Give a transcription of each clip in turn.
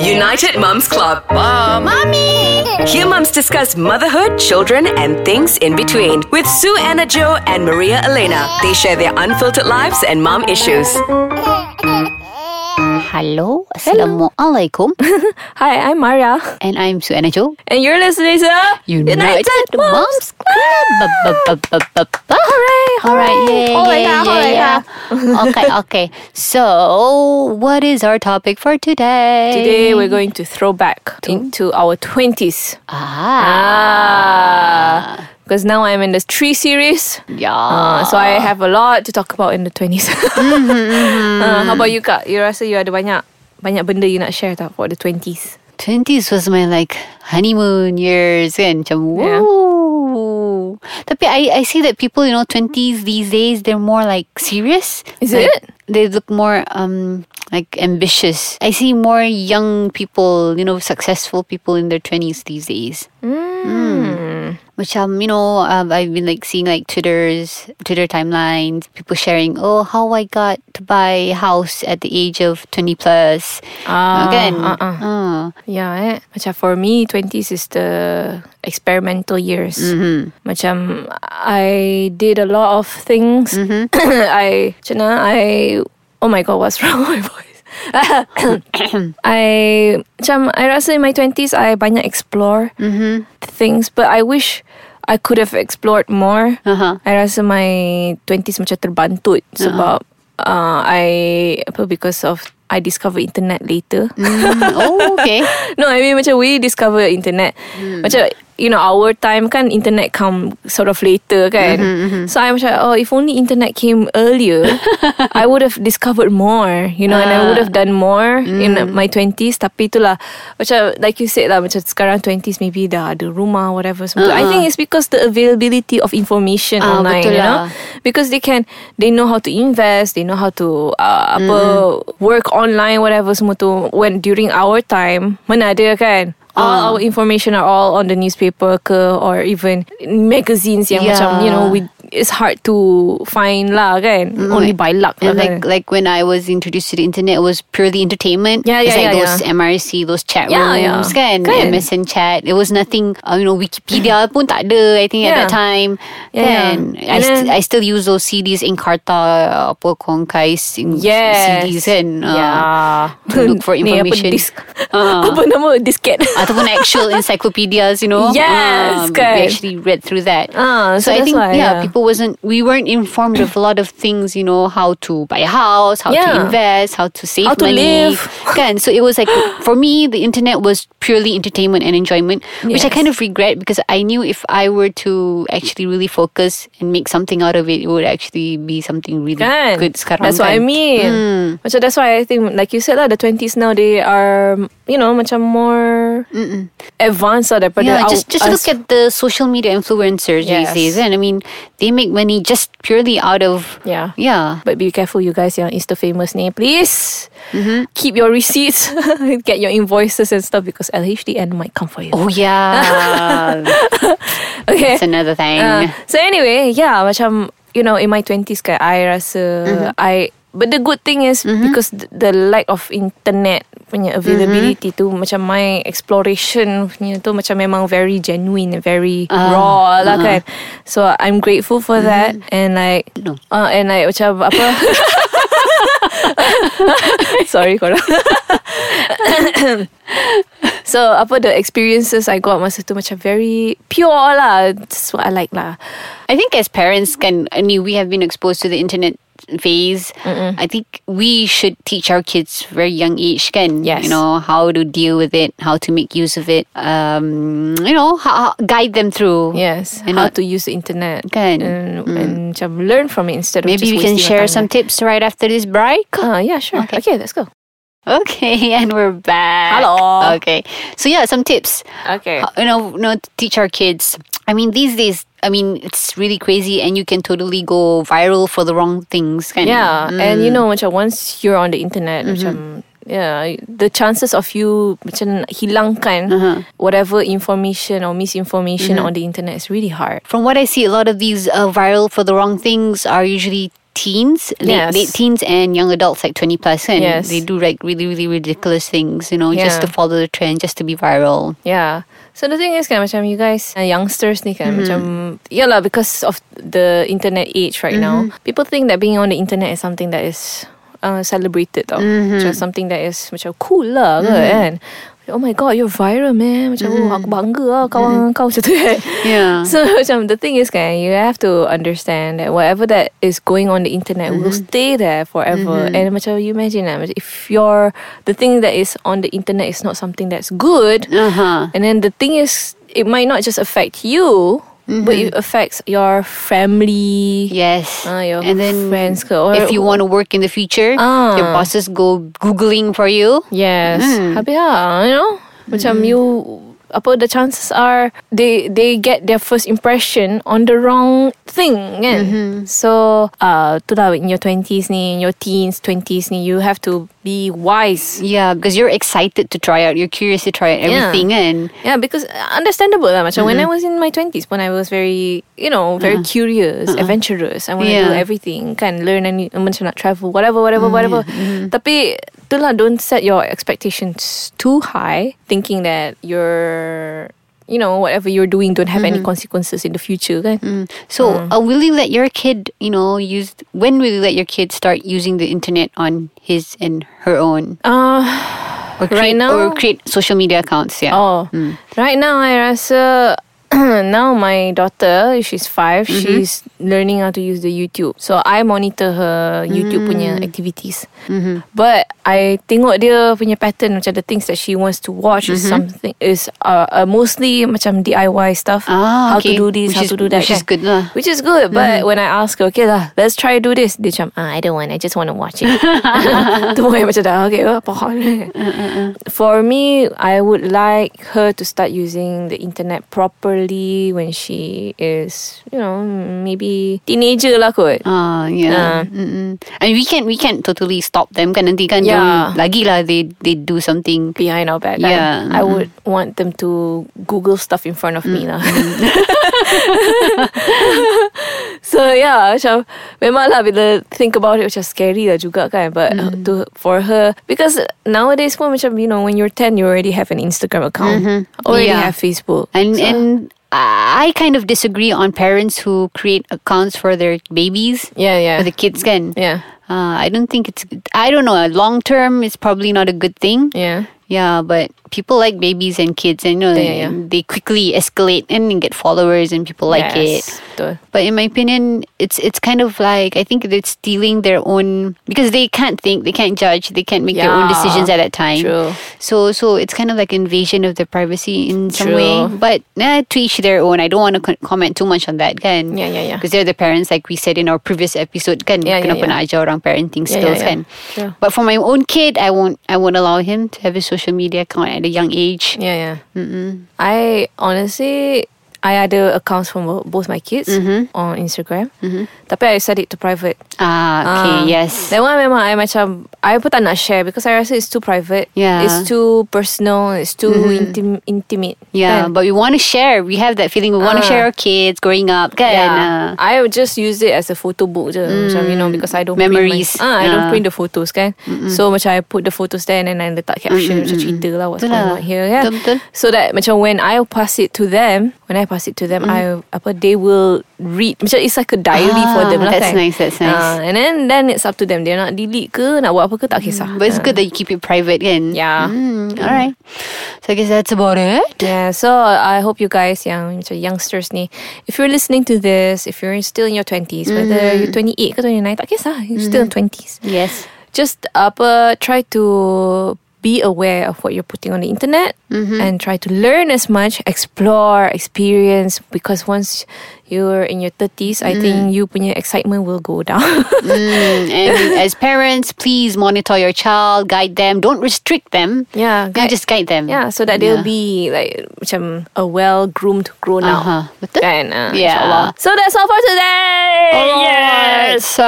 United Mums Club. Mom. Mommy. Here mums discuss motherhood, children, and things in between. With Sue Anna Joe and Maria Elena. They share their unfiltered lives and mom issues. Hello, Assalamualaikum. Hi, I'm Maria. and I'm Suana Jo. And you're listening to United Moms Club. Hooray! All right, yay, Hooray, yay, hooray, yay, yeah. okay, okay. So, what is our topic for today? Today we're going to throw back into our 20s. Ah, Ah. Because now I'm in the three series. yeah. Uh, so I have a lot to talk about in the 20s. uh, how about you, Kak? You rasa you ada banyak banyak benda you nak share tak for the 20s? 20s was my like honeymoon years kan macam Yeah. woo. Tapi I I see that people you know 20s these days they're more like serious. Is Like, it? They look more um like ambitious. I see more young people, you know, successful people in their 20s these days. Mm. um, you know, um, I've been like seeing like Twitter's, Twitter timelines, people sharing, oh, how I got to buy a house at the age of 20 plus. Ah, Again. uh-uh. Uh. Yeah, eh. Macam for me, 20s is the experimental years. Mm-hmm. Macam I did a lot of things. Mm-hmm. I, mana, I, oh my god, what's wrong with my voice? I macam I rasa in my 20s I banyak explore Mm-hmm. things but I wish I could have explored more. Uh-huh. I rasa my 20s macam terbantut sebab uh, I apa because of I discover internet later. oh, okay. no, I mean macam we discover internet. Macam you know our time kan internet come sort of later kan. So I'm macam oh if only internet came earlier, I would have discovered more, you know, and I would have done more in my 20s. Tapi itulah macam like you said lah macam sekarang 20s maybe dah ada rumah whatever semua. tu. I think it's because the availability of information Ah, online, betul you know. lah. Because they can they know how to invest, they know how to uh, apa work online whatever semua tu when during our time mana ada kan all ah. our information are all on the newspaper ke or even magazines yang Yeah. macam you know we it's hard to find lah kan only by luck lah And kan. like like when I was introduced to the internet, it was purely entertainment. Yeah, It's yeah, like yeah, those yeah. mIRC, those chat Yeah, yeah. rooms, kan? Kan? MSN chat. It was nothing. Uh, you know, Wikipedia pun tak ada. I think at that time, Yeah, kan? yeah. I, st- then- I still use those CDs Encarta, apa Kongkais, in yes CDs kan? Uh, yeah to look for information Ni apa, disk, Ah. apa nama disket Ataupun actual encyclopedias, you know. Yes, Um. We actually read through that. Ah, so I think why, yeah, yeah. people wasn't we weren't informed of a lot of things, you know, how to buy a house, how to invest, how to save How to money. live. Kan? So it was like for me the internet was purely entertainment and enjoyment, which I kind of regret because I knew if I were to actually really focus and make something out of it, it would actually be something really Kan good sekarang. That's what I mean hmm. Macam that's why I think Like you said lah The 20s now They are You know Macam more Advanced lah Daripada Yeah, just just look at the social media influencers Yes. these days, and I mean, they make money just purely out of Yeah yeah. But be careful you guys Yang Insta famous ni Please Mm-hmm. Keep your receipts Get your invoices and stuff Because LHDN might come for you Oh yeah, Okay that's another thing. Uh, so anyway, yeah, macam you know, in my twenties, I rasa Mm-hmm. I. But the good thing is because the, lack of internet punya availability Mm-hmm. tu, macam my exploration punya tu macam memang very genuine, very Ah, raw lah kan. So I'm grateful for that and like, Mm-hmm. No. uh, and like macam apa? Sorry korang. So apa the experiences I got masa tu macam very pure lah. That's what I like lah. I think as parents, can I we have been exposed to the internet phase. I think we should teach our kids very young age, can Yes. you know how to deal with it, how to make use of it. Um, you know, how, guide them through. Yes, And how not- to use the internet Kan? and, and learn from it instead of Maybe we can share some tips right after this break. Ah, yeah, sure. Okay. Okay. let's go. Okay, and we're back. Hello. Okay, so yeah, some tips. Okay. How- you know, you know, teach our kids. I mean, these days, I mean, it's really crazy, and you can totally go viral for the wrong things. Yeah, and you know macam once you're on the internet, Mm-hmm. yeah, the chances of you macam hilangkan Uh-huh. whatever information or misinformation Mm-hmm. on the internet is really hard. From what I see, a lot of these uh, viral for the wrong things are usually teens, late, Yes. late teens, and young adults like 20. And Yes. they do like really, really ridiculous things, you know, just to follow the trend, just to be viral. Yeah. So the thing is kan macam you guys uh, youngsters ni kan Mm-hmm. macam yalah because of the internet age right now Mm-hmm. people think that being on the internet is something that is uh, celebrated tau. Mm-hmm. Macam something that is macam cool lah kan. Oh my god, you're viral man. Macam oh, aku bangga lah kawan kau macam tu kan. Mm-hmm. Yeah. So macam the thing is kan you have to understand that whatever that is going on the internet will Mm-hmm. stay there forever. And macam you imagine lah, if your the thing that is on the internet is not something that's good, Uh huh. and then the thing is, it might not just affect you, but it affects your family. Yes. Ah, your and then friends or- if you want to work in the future, Ah. your bosses go Googling for you. Yes. Hmm. Habis lah, you know, macam you apa the chances are they they get their first impression on the wrong thing kan. Mm-hmm. So uh tu lah in your 20s ni, in your teens, 20s ni you have to be wise. Yeah, because you're excited to try out. You're curious to try out Yeah. everything, and Yeah, because understandable lah. Macam when I Mm-hmm. was in my twenties, when I was very, you know, very curious, adventurous. I want to do Uh-huh. Everything, kan, learn any, macam nak travel, whatever, whatever, whatever. Mm-hmm. Tapi, tu lah, don't set your expectations too high, thinking that you're, you know, whatever you're doing don't have Mm-hmm. any consequences in the future, kan. Mm. So, Mm. uh, will you let your kid, you know, use? When will you let your kid start using the internet on his and her own, Uh, or Right create, now? or create social media accounts? Yeah. Oh, right now I rasa now my daughter, she's 5 Mm-hmm. she's learning how to use the YouTube. So I monitor her YouTube punya Mm. activities. But I tengok dia punya pattern macam the things that she wants to watch is something is uh, uh, mostly macam DIY stuff. Ah, how okay. to do this, Which how is- to do that. which is good lah. Which is good. But when I ask her, okay lah, let's try to do this. Dia macam, ah, I don't want. I just want to watch it. tu pun macam dah, okay, apa hal? For me, I would like her to start using the internet properly when she is, you know, maybe teenager lah kot. Ah, yeah. Ah. Mm-mm. And we can't we can't totally stop them kan nanti kan Yeah. lagi lah they they do something. Behind our back. Yeah. I, I would want them to Google stuff in front of me lah. so yeah, macam memang lah bila think about it macam scary lah juga kan. But uh, to for her because nowadays pun macam you know when you're 10 you already have an Instagram account, already Yeah. have Facebook, And So- and I kind of disagree on parents who create accounts for their babies, yeah yeah for the kids can. yeah Uh, I don't think it's. I don't know. Long term, it's probably not a good thing. yeah. Yeah, but people like babies and kids, and you know, Yeah, yeah. they quickly escalate and get followers, and people like it. Yes, betul. But in my opinion, it's it's kind of like I think it's stealing their own because they can't think, they can't judge, they can't make their own decisions at that time. true. So so it's kind of like invasion of their privacy in some True. way. But eh, to each their own. I don't want to co- comment too much on that, kan? Yeah, yeah, yeah. Because they're the parents, like we said in our previous episode, kan? Yeah, yeah, Kenapa yeah. nak ajar orang parenting skills, yeah, yeah. kan? True. But for my own kid, I won't I won't allow him to have his social media account at a young age. Yeah, yeah. I honestly, I ada accounts from both my kids Mm-hmm. on Instagram. Tapi I set it to private. Ah, okay, Ah. yes. That one memang I macam I pun tak nak share because I rasa it's too private. Yeah. It's too personal. It's too intim- intimate. Yeah, kan? but we want to share. We have that feeling. We want to Ah. share our kids growing up, kan? Yeah. Ah. I would just use it as a photo book je. Macam, you know, because I don't Memories. Print my, ah, I don't print the photos kan. So macam I put the photos there and then I letak caption macam cerita lah what's Betul going on here kan. Betul, betul. So that macam when I pass it to them, when I pass it to them, I apa they will read. Macam it's like a diary for Ah, them lah that's kan. nice, that's nice. Ah, and then then it's up to them. Dia nak delete ke nak buat apa ke tak kisah. But it's Ah. good that you keep it private, kan? Yeah. Mm, all right. So I guess that's about it. Yeah, so I hope you guys yang macam youngsters ni, if you're listening to this, if you're still in your 20s, whether you're 28 ke 29, tak kisah, you're still in 20s. Yes. Just apa try to be aware of what you're putting on the internet mm-hmm. and try to learn as much, explore, experience because once you're in your 30s, I think you punya excitement will go down. Mm, and as parents, please monitor your child, guide them. Don't restrict them. yeah, Yeah, just guide them. Yeah, so that they'll be like macam a well-groomed grown up. Uh-huh. Betul. Kan? Uh, Yeah. insyaAllah. So that's all for today. Alright, So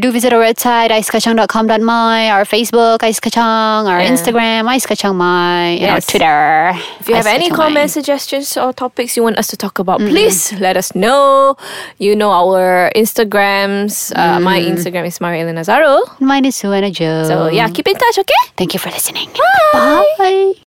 do visit our website aiskacang.com.my, our Facebook Ais Kacang, our Yeah. Instagram Ais Kacang My, and our Twitter. If you have any comments, suggestions, or topics you want us to talk about, please let us know. You know our Instagrams. Uh, My Instagram is Maria Elena Zaro. Mine is Suana Joe. So yeah, keep in touch, okay? Thank you for listening. Bye.